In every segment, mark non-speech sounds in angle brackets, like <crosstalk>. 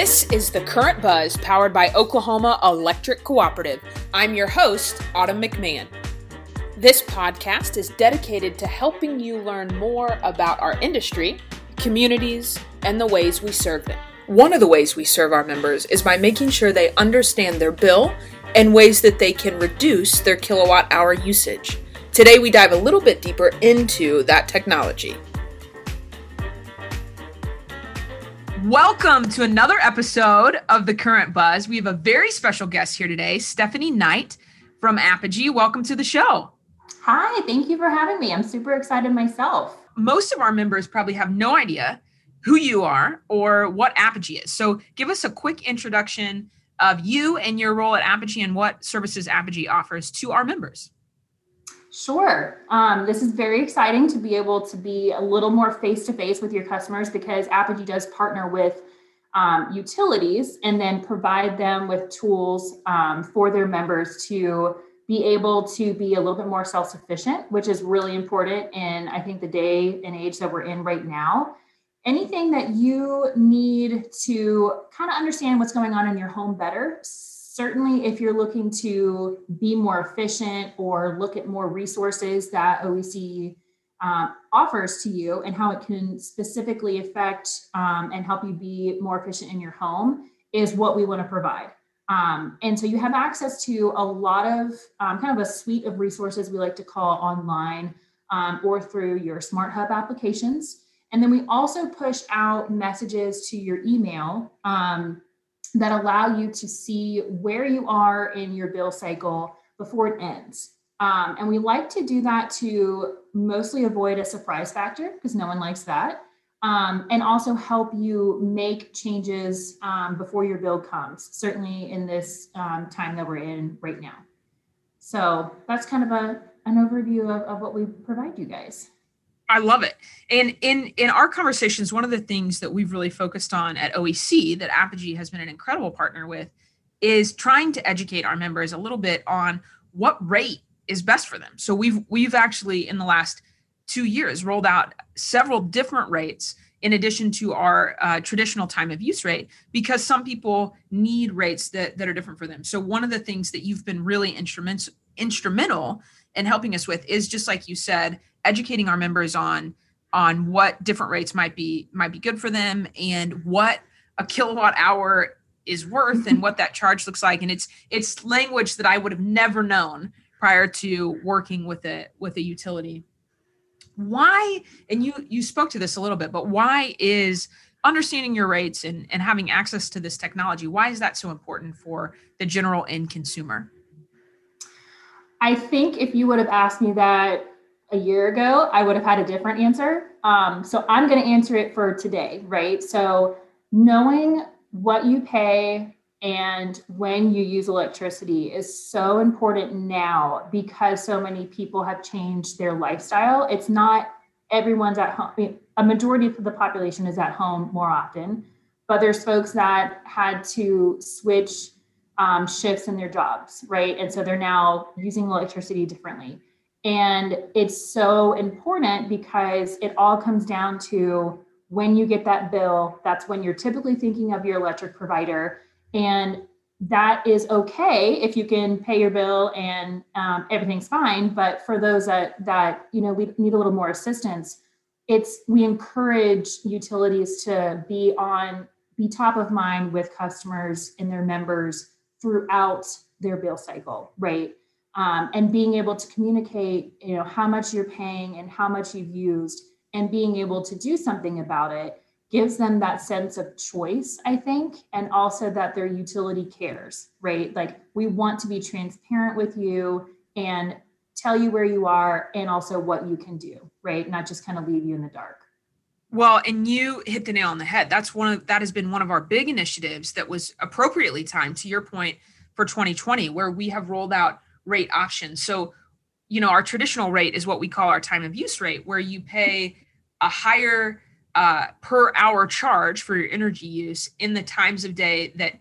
This is the Current Buzz powered by Oklahoma Electric Cooperative. I'm your host, Autumn McMahon. This podcast is dedicated to helping you learn more about our industry, communities, and the ways we serve them. One of the ways we serve our members is by making sure they understand their bill and ways that they can reduce their kilowatt hour usage. Today, we dive a little bit deeper into that technology. Welcome to another episode of The Current Buzz. We have a very special guest here today, Stephanie Knight from Apogee. Welcome to the show. Hi, thank you for having me. I'm super excited myself. Most of our members probably have no idea who you are or what Apogee is. So, give us a quick introduction of you and your role at Apogee and what services Apogee offers to our members. Sure. Um, this is very exciting to be able to be a little more face to face with your customers because Apogee does partner with um, utilities and then provide them with tools um, for their members to be able to be a little bit more self sufficient, which is really important in, I think, the day and age that we're in right now. Anything that you need to kind of understand what's going on in your home better certainly if you're looking to be more efficient or look at more resources that OEC um, offers to you and how it can specifically affect um, and help you be more efficient in your home is what we want to provide. Um, and so you have access to a lot of um, kind of a suite of resources we like to call online um, or through your Smart Hub applications. And then we also push out messages to your email um, that allow you to see where you are in your bill cycle before it ends. Um, and we like to do that to mostly avoid a surprise factor because no one likes that. Um, and also help you make changes um, before your bill comes, certainly in this um, time that we're in right now. So that's kind of a, an overview of, of what we provide you guys. I love it. And in in our conversations, one of the things that we've really focused on at OEC that Apogee has been an incredible partner with is trying to educate our members a little bit on what rate is best for them. So we've we've actually in the last two years rolled out several different rates in addition to our uh, traditional time of use rate because some people need rates that, that are different for them so one of the things that you've been really instrumental instrumental in helping us with is just like you said educating our members on on what different rates might be might be good for them and what a kilowatt hour is worth and what that charge looks like. And it's it's language that I would have never known prior to working with a with a utility. Why and you you spoke to this a little bit but why is understanding your rates and, and having access to this technology why is that so important for the general end consumer? I think if you would have asked me that a year ago, I would have had a different answer. Um, so I'm going to answer it for today, right? So knowing what you pay and when you use electricity is so important now because so many people have changed their lifestyle. It's not everyone's at home. A majority of the population is at home more often, but there's folks that had to switch um, shifts in their jobs, right? And so they're now using electricity differently. And it's so important because it all comes down to when you get that bill, that's when you're typically thinking of your electric provider. And that is okay if you can pay your bill and um, everything's fine. But for those that that you know we need a little more assistance, it's we encourage utilities to be on be top of mind with customers and their members throughout their bill cycle, right? Um, and being able to communicate you know how much you're paying and how much you've used and being able to do something about it gives them that sense of choice i think and also that their utility cares right? Like we want to be transparent with you and tell you where you are and also what you can do right? Not just kind of leave you in the dark. Well, and you hit the nail on the head. That's one of that has been one of our big initiatives that was appropriately timed to your point for 2020 where we have rolled out rate options. So, you know, our traditional rate is what we call our time of use rate, where you pay a higher uh, per hour charge for your energy use in the times of day that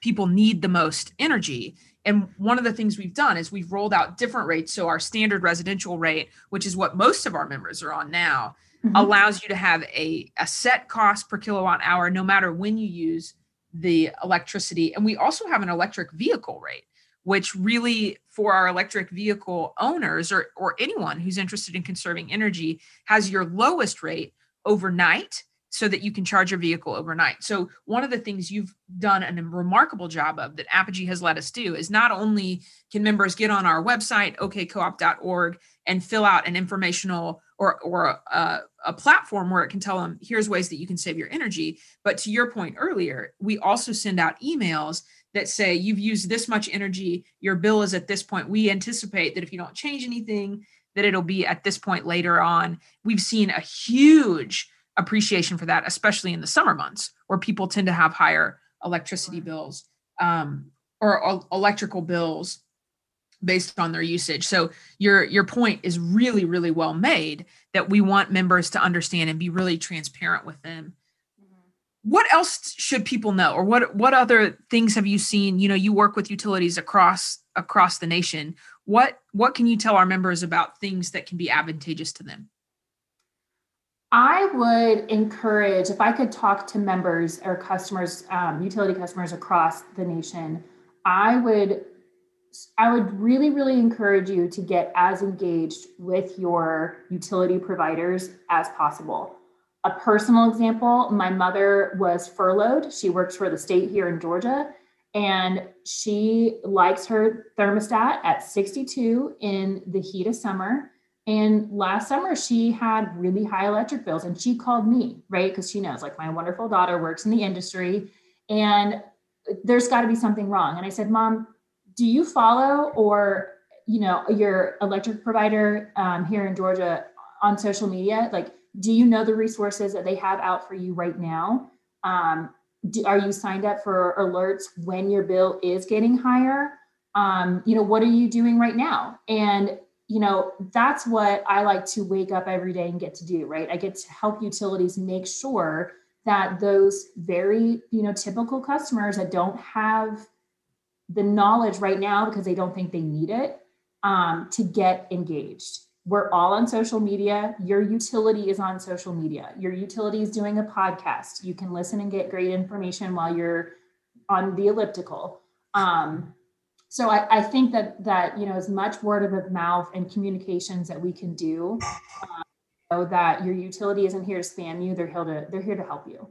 people need the most energy. And one of the things we've done is we've rolled out different rates. So, our standard residential rate, which is what most of our members are on now, mm-hmm. allows you to have a, a set cost per kilowatt hour no matter when you use the electricity. And we also have an electric vehicle rate, which really for our electric vehicle owners or, or anyone who's interested in conserving energy has your lowest rate overnight so that you can charge your vehicle overnight. So one of the things you've done a remarkable job of that Apogee has let us do is not only can members get on our website okcoop.org and fill out an informational or or a, a platform where it can tell them here's ways that you can save your energy, but to your point earlier, we also send out emails that say you've used this much energy, your bill is at this point. We anticipate that if you don't change anything, that it'll be at this point later on. We've seen a huge appreciation for that, especially in the summer months where people tend to have higher electricity bills um, or electrical bills based on their usage. So your your point is really really well made that we want members to understand and be really transparent with them. Mm-hmm. What else should people know or what what other things have you seen? You know, you work with utilities across across the nation. What what can you tell our members about things that can be advantageous to them? I would encourage, if I could talk to members or customers, um, utility customers across the nation, I would, I would really, really encourage you to get as engaged with your utility providers as possible. A personal example: my mother was furloughed. She works for the state here in Georgia, and she likes her thermostat at 62 in the heat of summer and last summer, she had really high electric bills and she called me, right? Because she knows, like, my wonderful daughter works in the industry and there's got to be something wrong. And I said, Mom, do you follow or, you know, your electric provider um, here in Georgia on social media? Like, do you know the resources that they have out for you right now? Um, do, are you signed up for alerts when your bill is getting higher? Um, you know, what are you doing right now? And you know, that's what I like to wake up every day and get to do, right? I get to help utilities make sure that those very, you know, typical customers that don't have the knowledge right now because they don't think they need it um, to get engaged. We're all on social media. Your utility is on social media. Your utility is doing a podcast. You can listen and get great information while you're on the elliptical. Um, so I, I, think that that you know as much word of mouth and communications that we can do um, know that your utility isn't here to spam you they're here to they're here to help you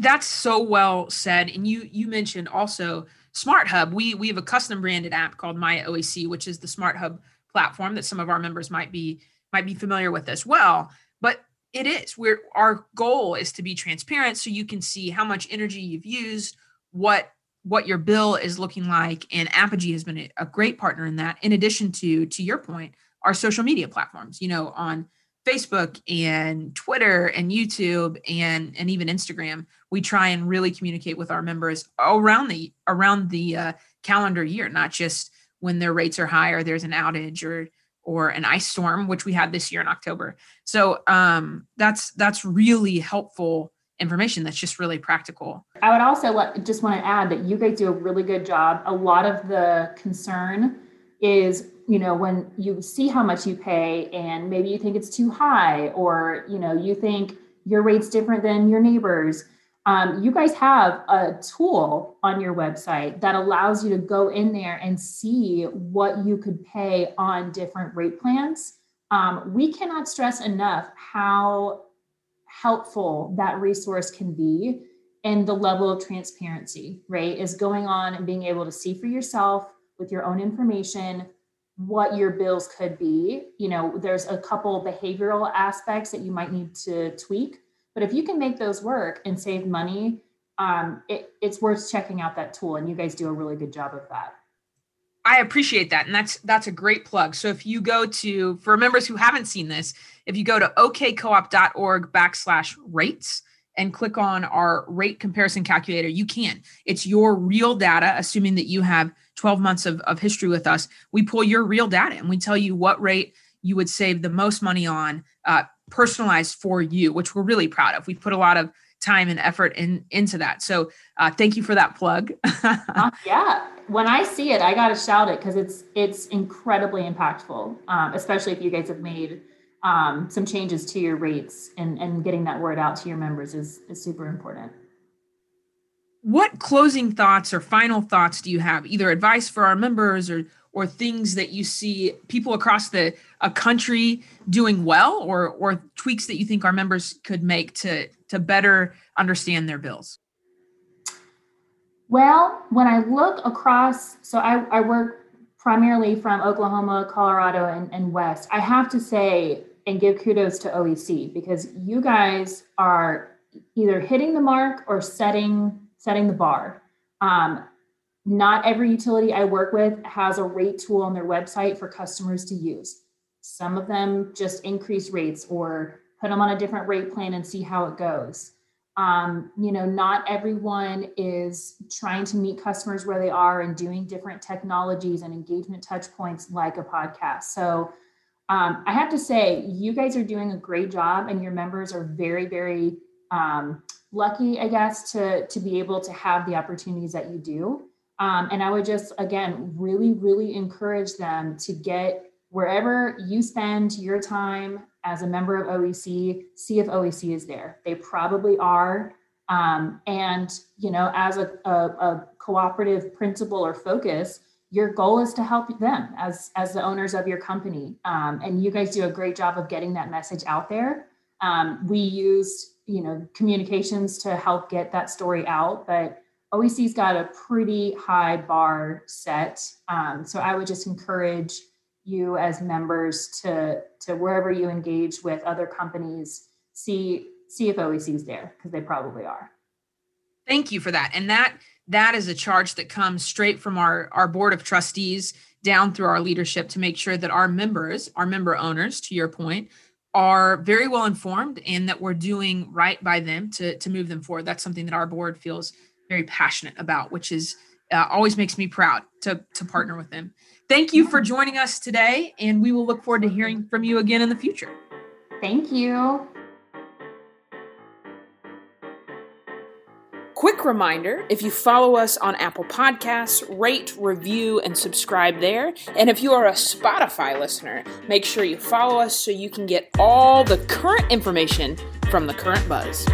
that's so well said. And you you mentioned also smart hub we we have a custom branded app called my oec which is the smart hub platform that some of our members might be might be familiar with as well. But it is where our goal is to be transparent so you can see how much energy you've used what what your bill is looking like and apogee has been a great partner in that in addition to to your point our social media platforms you know on facebook and twitter and youtube and and even instagram we try and really communicate with our members around the around the uh, calendar year not just when their rates are high or there's an outage or or an ice storm which we had this year in october so um that's that's really helpful information that's just really practical. I would also let, just want to add that you guys do a really good job. A lot of the concern is, you know, when you see how much you pay and maybe you think it's too high or, you know, you think your rate's different than your neighbors. Um, you guys have a tool on your website that allows you to go in there and see what you could pay on different rate plans. Um, we cannot stress enough how helpful that resource can be and the level of transparency, right, is going on and being able to see for yourself with your own information what your bills could be. You know, there's a couple behavioral aspects that you might need to tweak, but if you can make those work and save money, um, it, it's worth checking out that tool. And you guys do a really good job of that. I appreciate that. And that's that's a great plug. So if you go to for members who haven't seen this, if you go to okcoop.org backslash rates and click on our rate comparison calculator, you can. It's your real data, assuming that you have 12 months of, of history with us. We pull your real data and we tell you what rate you would save the most money on uh, personalized for you, which we're really proud of. We put a lot of time and effort in into that. So uh, thank you for that plug. uh, <laughs> yeah, when I see it, I gotta shout it because it's it's incredibly impactful, um, especially if you guys have made um, some changes to your rates and and getting that word out to your members is is super important. what closing thoughts or final thoughts do you have either advice for our members or or things that you see people across the a country doing well or or tweaks that you think our members could make to to better understand their bills well when i look across so i, I work primarily from oklahoma colorado and, and west i have to say and give kudos to oec because you guys are either hitting the mark or setting setting the bar. Um, not every utility I work with has a rate tool on their website for customers to use. Some of them just increase rates or put them on a different rate plan and see how it goes. Um, you know, not everyone is trying to meet customers where they are and doing different technologies and engagement touch points like a podcast. So um, I have to say, you guys are doing a great job, and your members are very, very um, lucky, I guess, to to be able to have the opportunities that you do. Um, and I would just again really, really encourage them to get wherever you spend your time as a member of OEC, see if OEC is there. They probably are. Um, and you know, as a, a, a cooperative principle or focus, your goal is to help them as as the owners of your company. Um, and you guys do a great job of getting that message out there. Um, we used you know communications to help get that story out but oec's got a pretty high bar set um, so i would just encourage you as members to to wherever you engage with other companies see see if oec's there because they probably are thank you for that and that that is a charge that comes straight from our our board of trustees down through our leadership to make sure that our members our member owners to your point are very well informed and that we're doing right by them to, to move them forward. That's something that our board feels very passionate about, which is uh, always makes me proud to, to partner with them. Thank you for joining us today, and we will look forward to hearing from you again in the future. Thank you. Quick reminder if you follow us on Apple Podcasts, rate, review, and subscribe there. And if you are a Spotify listener, make sure you follow us so you can get all the current information from the current buzz.